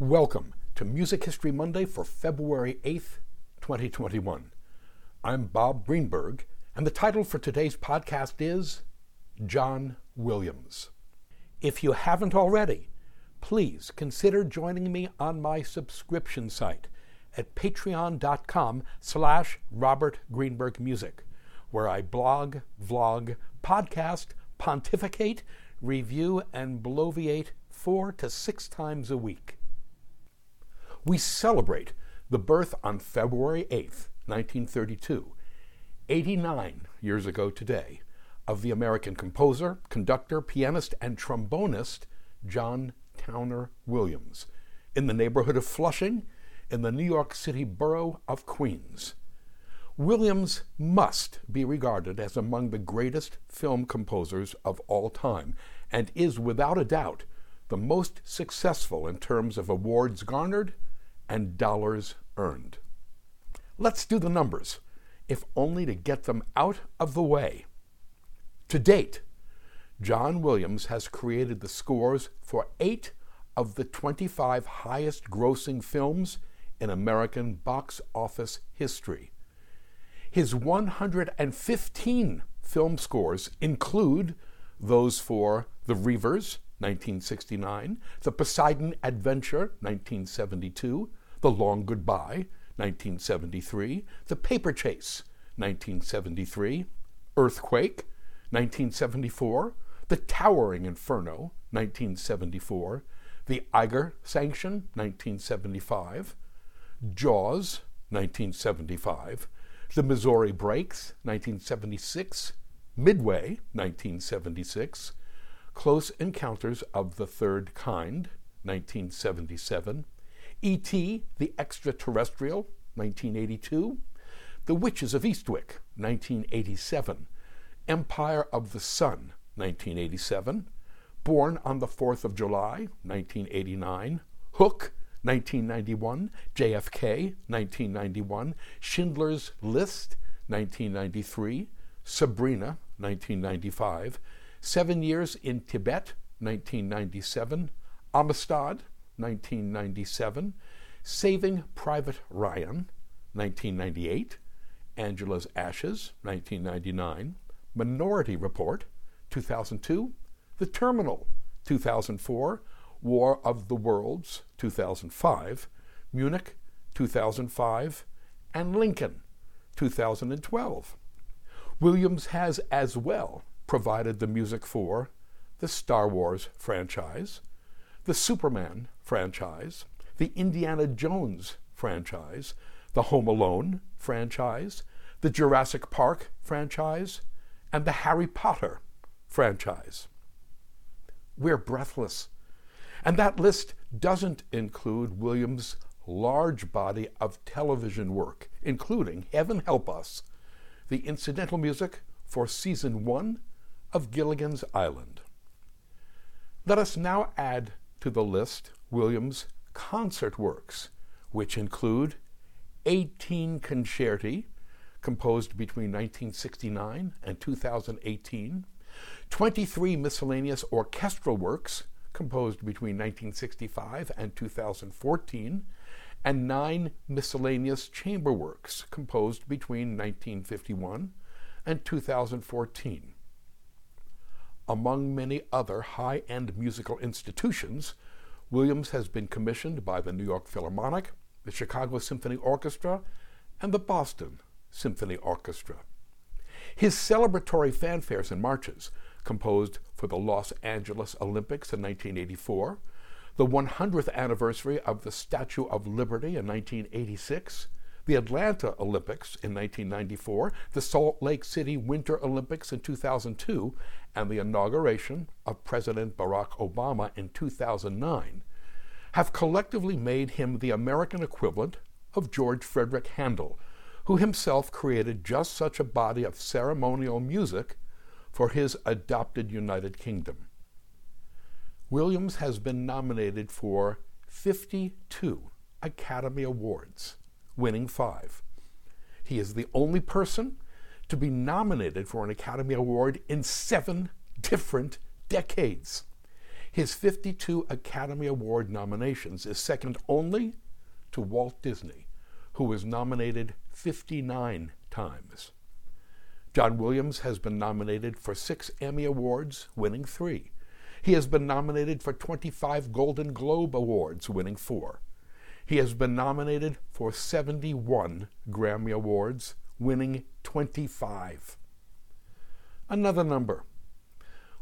Welcome to Music History Monday for February 8th, 2021. I'm Bob Greenberg, and the title for today's podcast is John Williams. If you haven't already, please consider joining me on my subscription site at patreon.com slash Robert Greenberg Music, where I blog, vlog, podcast, pontificate, review, and bloviate four to six times a week we celebrate the birth on February 8th, 1932, 89 years ago today, of the American composer, conductor, pianist, and trombonist John Towner Williams in the neighborhood of Flushing in the New York City borough of Queens. Williams must be regarded as among the greatest film composers of all time and is without a doubt the most successful in terms of awards garnered and dollars earned. Let's do the numbers, if only to get them out of the way. To date, John Williams has created the scores for eight of the 25 highest grossing films in American box office history. His 115 film scores include those for The Reivers, 1969, The Poseidon Adventure, 1972, The Long Goodbye, 1973, The Paper Chase, 1973, Earthquake, 1974, The Towering Inferno, 1974, The Eiger Sanction, 1975, Jaws, 1975, The Missouri Breaks, 1976, Midway, 1976, Close Encounters of the Third Kind, 1977, E.T., the Extraterrestrial, 1982, The Witches of Eastwick, 1987, Empire of the Sun, 1987, Born on the Fourth of July, 1989, Hook, 1991, JFK, 1991, Schindler's List, 1993, Sabrina, 1995, Seven Years in Tibet, 1997, Amistad, 1997, Saving Private Ryan, 1998, Angela's Ashes, 1999, Minority Report, 2002, The Terminal, 2004, War of the Worlds, 2005, Munich, 2005, and Lincoln, 2012. Williams has as well provided the music for the Star Wars franchise, the Superman franchise, the Indiana Jones franchise, the Home Alone franchise, the Jurassic Park franchise, and the Harry Potter franchise. We're breathless. And that list doesn't include Williams' large body of television work, including, heaven help us, the incidental music for season one of Gilligan's Island. Let us now add to the list Williams' concert works, which include 18 concerti composed between 1969 and 2018, 23 miscellaneous orchestral works composed between 1965 and 2014, and nine miscellaneous chamber works composed between 1951 and 2014 among many other high end musical institutions, Williams has been commissioned by the New York Philharmonic, the Chicago Symphony Orchestra, and the Boston Symphony Orchestra. His celebratory fanfares and marches, composed for the Los Angeles Olympics in 1984, the 100th anniversary of the Statue of Liberty in 1986, the Atlanta Olympics in 1994, the Salt Lake City Winter Olympics in 2002, and the inauguration of President Barack Obama in 2009 have collectively made him the American equivalent of George Frederick Handel, who himself created just such a body of ceremonial music for his adopted United Kingdom. Williams has been nominated for 52 Academy Awards winning five. He is the only person to be nominated for an Academy Award in seven different decades. His 52 Academy Award nominations is second only to Walt Disney, who was nominated 59 times. John Williams has been nominated for six Emmy Awards, winning three. He has been nominated for 25 Golden Globe Awards, winning four. He has been nominated for 71 Grammy Awards, winning 25. Another number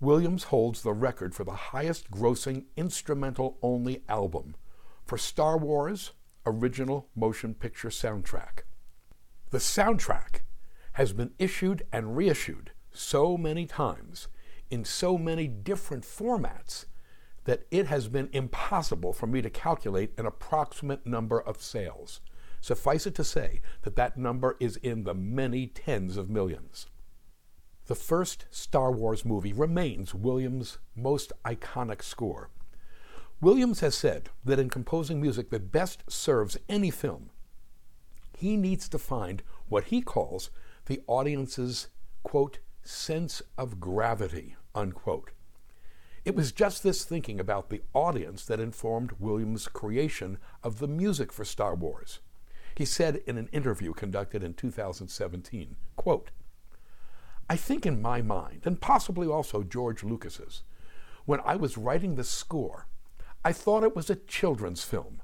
Williams holds the record for the highest grossing instrumental only album for Star Wars Original Motion Picture Soundtrack. The soundtrack has been issued and reissued so many times in so many different formats that it has been impossible for me to calculate an approximate number of sales. Suffice it to say that that number is in the many tens of millions. The first Star Wars movie remains Williams' most iconic score. Williams has said that in composing music that best serves any film, he needs to find what he calls the audience's, quote, sense of gravity, unquote. It was just this thinking about the audience that informed Williams' creation of the music for Star Wars. He said in an interview conducted in 2017, quote, I think in my mind, and possibly also George Lucas's, when I was writing the score, I thought it was a children's film.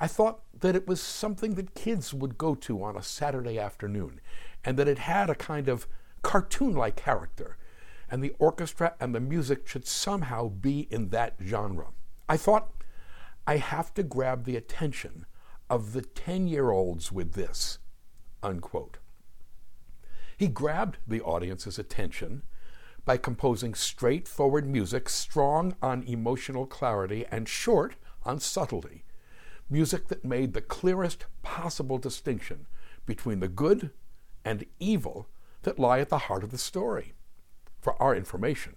I thought that it was something that kids would go to on a Saturday afternoon, and that it had a kind of cartoon like character, and the orchestra and the music should somehow be in that genre. I thought, I have to grab the attention of the 10 year olds with this. Unquote. He grabbed the audience's attention by composing straightforward music, strong on emotional clarity and short on subtlety. Music that made the clearest possible distinction between the good and evil that lie at the heart of the story. For our information,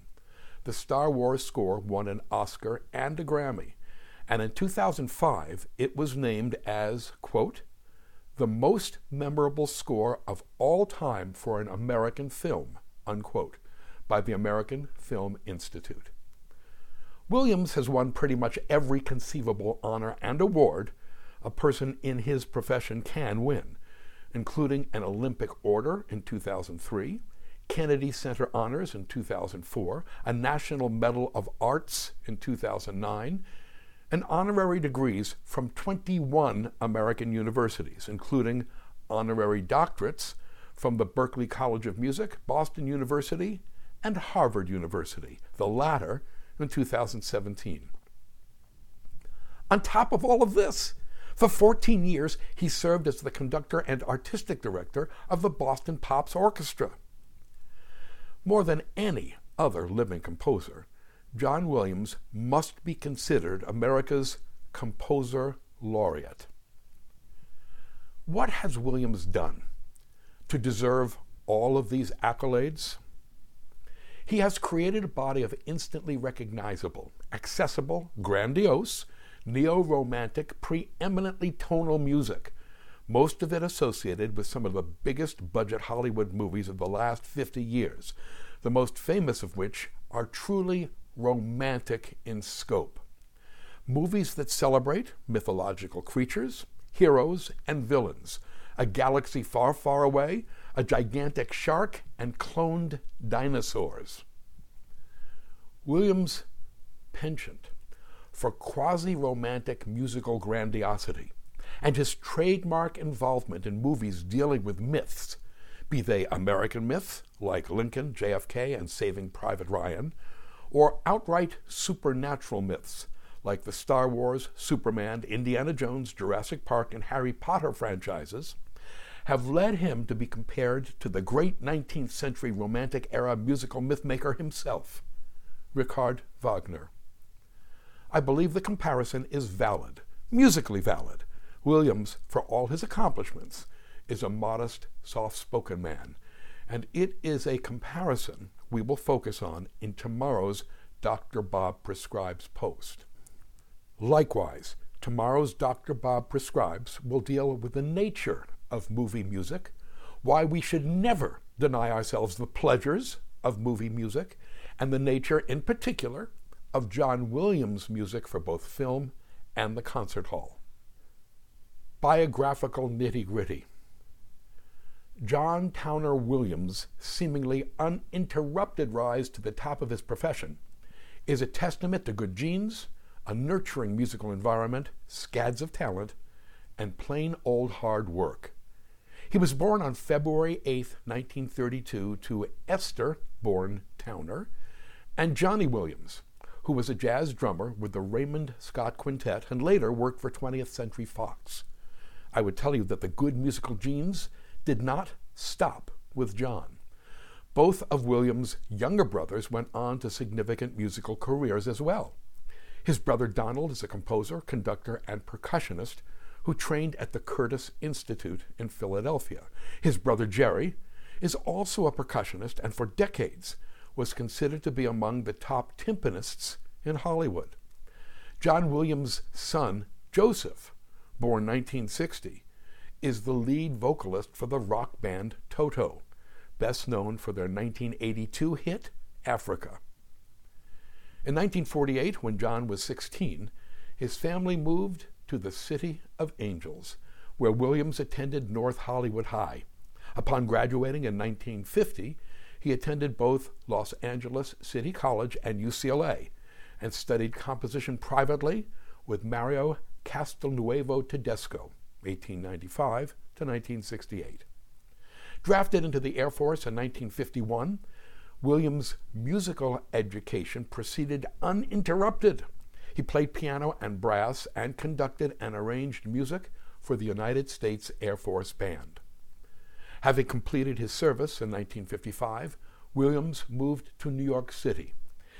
the Star Wars score won an Oscar and a Grammy, and in 2005 it was named as, quote, the most memorable score of all time for an American film, unquote, by the American Film Institute. Williams has won pretty much every conceivable honor and award a person in his profession can win, including an Olympic Order in 2003, Kennedy Center Honors in 2004, a National Medal of Arts in 2009, and honorary degrees from 21 American universities, including honorary doctorates from the Berklee College of Music, Boston University, and Harvard University, the latter in 2017. On top of all of this, for 14 years, he served as the conductor and artistic director of the Boston Pops Orchestra. More than any other living composer, John Williams must be considered America's composer laureate. What has Williams done to deserve all of these accolades? He has created a body of instantly recognizable, accessible, grandiose, neo romantic, preeminently tonal music, most of it associated with some of the biggest budget Hollywood movies of the last 50 years, the most famous of which are truly romantic in scope. Movies that celebrate mythological creatures, heroes, and villains, a galaxy far, far away, a gigantic shark, and cloned dinosaurs. Williams' penchant for quasi romantic musical grandiosity and his trademark involvement in movies dealing with myths, be they American myths like Lincoln, JFK, and Saving Private Ryan, or outright supernatural myths like the Star Wars, Superman, Indiana Jones, Jurassic Park, and Harry Potter franchises, have led him to be compared to the great 19th century Romantic era musical mythmaker himself, Richard Wagner. I believe the comparison is valid, musically valid. Williams, for all his accomplishments, is a modest, soft spoken man, and it is a comparison we will focus on in tomorrow's Dr. Bob Prescribes post. Likewise, tomorrow's Dr. Bob Prescribes will deal with the nature of movie music, why we should never deny ourselves the pleasures of movie music, and the nature, in particular, of John Williams' music for both film and the concert hall. Biographical nitty gritty. John Towner Williams' seemingly uninterrupted rise to the top of his profession is a testament to good genes, a nurturing musical environment, scads of talent, and plain old hard work. He was born on February 8, 1932, to Esther, born Towner, and Johnny Williams, who was a jazz drummer with the Raymond Scott Quintet and later worked for 20th Century Fox. I would tell you that the good musical genes did not stop with John. Both of Williams' younger brothers went on to significant musical careers as well. His brother Donald is a composer, conductor, and percussionist who trained at the Curtis Institute in Philadelphia. His brother Jerry is also a percussionist and for decades was considered to be among the top timpanists in Hollywood. John Williams' son, Joseph, born 1960, is the lead vocalist for the rock band Toto, best known for their 1982 hit, Africa. In 1948, when John was 16, his family moved to the City of Angels, where Williams attended North Hollywood High. Upon graduating in 1950, he attended both Los Angeles City College and UCLA and studied composition privately with Mario Castelnuovo Tedesco, 1895 to 1968. Drafted into the Air Force in 1951, Williams' musical education proceeded uninterrupted. He played piano and brass and conducted and arranged music for the United States Air Force Band. Having completed his service in 1955, Williams moved to New York City.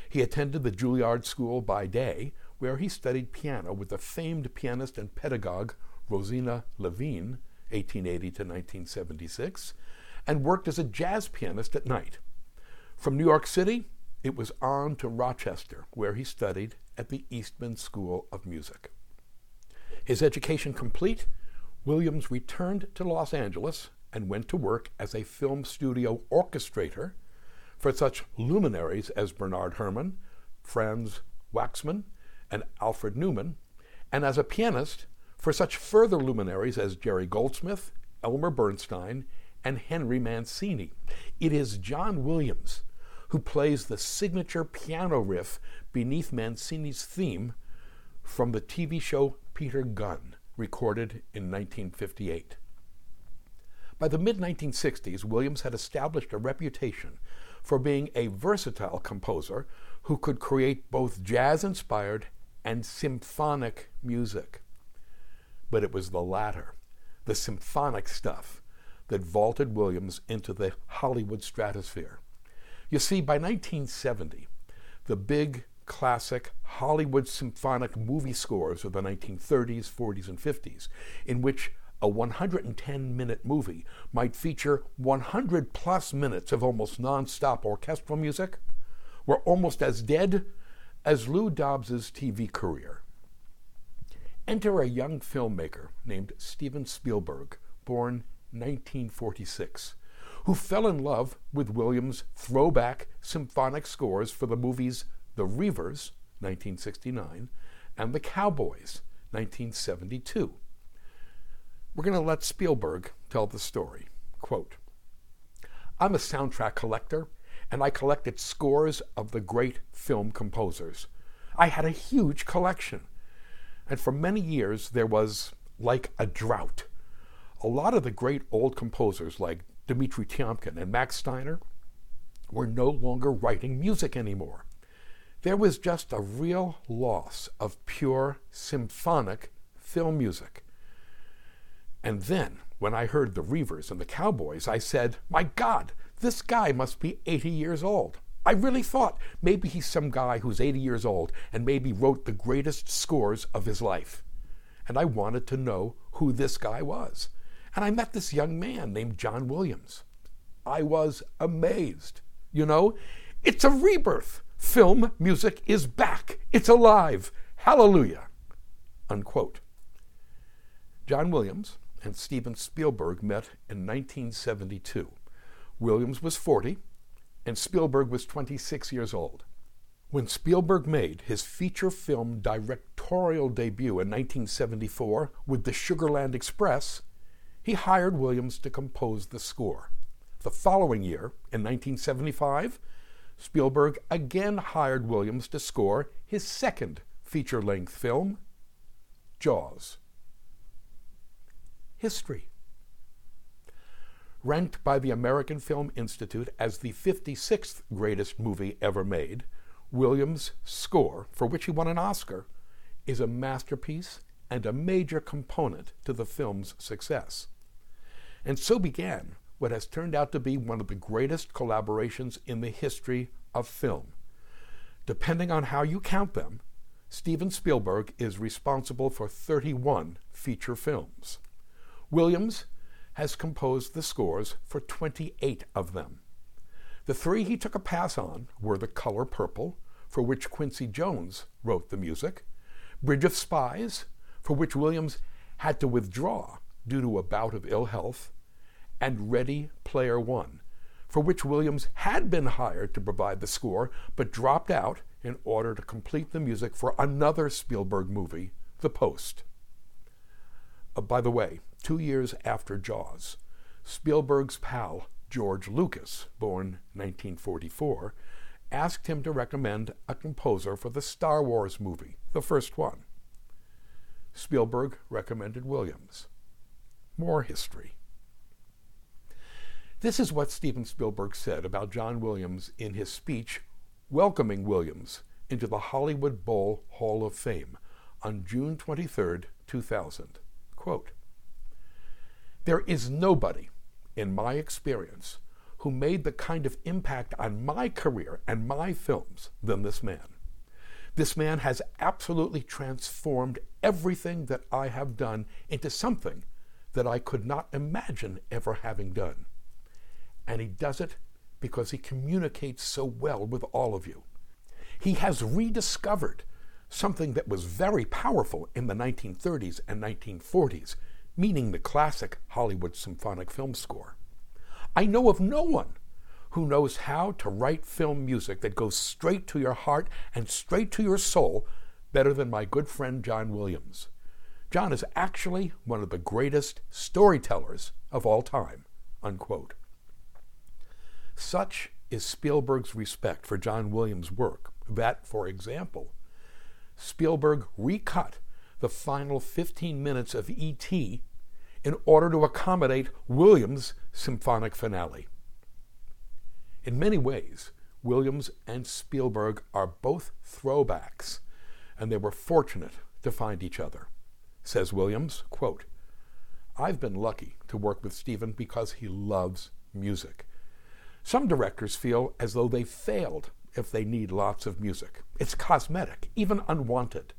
He attended the Juilliard School by day, where he studied piano with the famed pianist and pedagogue Rosina Lhévinne, 1880 to 1976, and worked as a jazz pianist at night. From New York City, it was on to Rochester, where he studied at the Eastman School of Music. His education complete, Williams returned to Los Angeles and went to work as a film studio orchestrator for such luminaries as Bernard Herrmann, Franz Waxman, and Alfred Newman, and as a pianist for such further luminaries as Jerry Goldsmith, Elmer Bernstein, and Henry Mancini. It is John Williams who plays the signature piano riff beneath Mancini's theme from the TV show Peter Gunn, recorded in 1958. By the mid 1960s, Williams had established a reputation for being a versatile composer who could create both jazz inspired and symphonic music. But it was the latter, the symphonic stuff, that vaulted Williams into the Hollywood stratosphere. You see, by 1970, the big classic Hollywood symphonic movie scores of the 1930s, 40s, and 50s, in which a 110 minute movie might feature 100 plus minutes of almost non-stop orchestral music, were almost as dead as Lou Dobbs's TV career. Enter a young filmmaker named Steven Spielberg, born 1946, who fell in love with Williams' throwback symphonic scores for the movies The Reivers, 1969, and The Cowboys, 1972. We're going to let Spielberg tell the story. Quote I'm a soundtrack collector, and I collected scores of the great film composers. I had a huge collection. And for many years, there was like a drought. A lot of the great old composers, like Dmitri Tiomkin and Max Steiner, were no longer writing music anymore. There was just a real loss of pure symphonic film music. And then, when I heard the Reivers and the Cowboys, I said, My God, this guy must be 80 years old. I really thought maybe he's some guy who's 80 years old and maybe wrote the greatest scores of his life. And I wanted to know who this guy was. And I met this young man named John Williams. I was amazed. You know, it's a rebirth. Film music is back. It's alive. Hallelujah. Unquote. John Williams and Steven Spielberg met in 1972. Williams was 40 and Spielberg was 26 years old. When Spielberg made his feature film directorial debut in 1974 with The Sugarland Express, he hired Williams to compose the score. The following year, in 1975, Spielberg again hired Williams to score his second feature length film, Jaws. History. Ranked by the American Film Institute as the 56th greatest movie ever made, Williams' score, for which he won an Oscar, is a masterpiece and a major component to the film's success. And so began what has turned out to be one of the greatest collaborations in the history of film. Depending on how you count them, Steven Spielberg is responsible for 31 feature films. Williams has composed the scores for 28 of them. The three he took a pass on were The Color Purple, for which Quincy Jones wrote the music, Bridge of Spies, for which Williams had to withdraw due to a bout of ill health, and Ready Player One, for which Williams had been hired to provide the score but dropped out in order to complete the music for another Spielberg movie, The Post. Uh, by the way, two years after Jaws, Spielberg's pal George Lucas, born 1944, asked him to recommend a composer for the Star Wars movie, the first one. Spielberg recommended Williams. More history. This is what Steven Spielberg said about John Williams in his speech welcoming Williams into the Hollywood Bowl Hall of Fame on June 23, 2000. Quote, There is nobody, in my experience, who made the kind of impact on my career and my films than this man. This man has absolutely transformed everything that I have done into something that I could not imagine ever having done. And he does it because he communicates so well with all of you. He has rediscovered something that was very powerful in the 1930s and 1940s, meaning the classic Hollywood symphonic film score. I know of no one who knows how to write film music that goes straight to your heart and straight to your soul better than my good friend John Williams. John is actually one of the greatest storytellers of all time. Unquote. Such is Spielberg's respect for John Williams' work that, for example, Spielberg recut the final 15 minutes of E.T. in order to accommodate Williams' symphonic finale. In many ways, Williams and Spielberg are both throwbacks, and they were fortunate to find each other. Says Williams, quote, I've been lucky to work with Steven because he loves music. Some directors feel as though they failed if they need lots of music. It's cosmetic, even unwanted.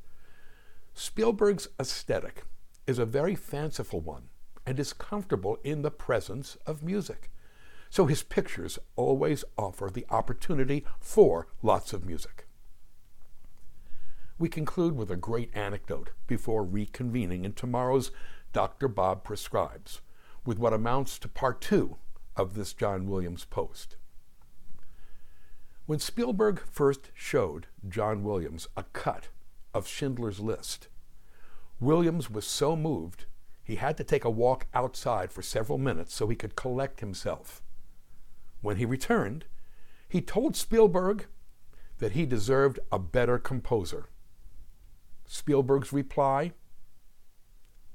Spielberg's aesthetic is a very fanciful one and is comfortable in the presence of music. So his pictures always offer the opportunity for lots of music. We conclude with a great anecdote before reconvening in tomorrow's Dr. Bob Prescribes, with what amounts to part two of this John Williams post. When Spielberg first showed John Williams a cut of Schindler's List, Williams was so moved he had to take a walk outside for several minutes so he could collect himself. When he returned, he told Spielberg that he deserved a better composer. Spielberg's reply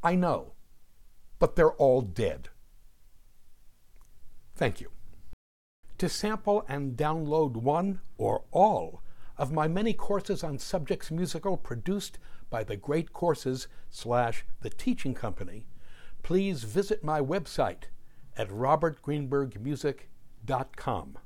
I know, but they're all dead. Thank you. To sample and download one or all of my many courses on subjects musical produced by the Great Courses slash The Teaching Company, please visit my website at robertgreenbergmusic.com.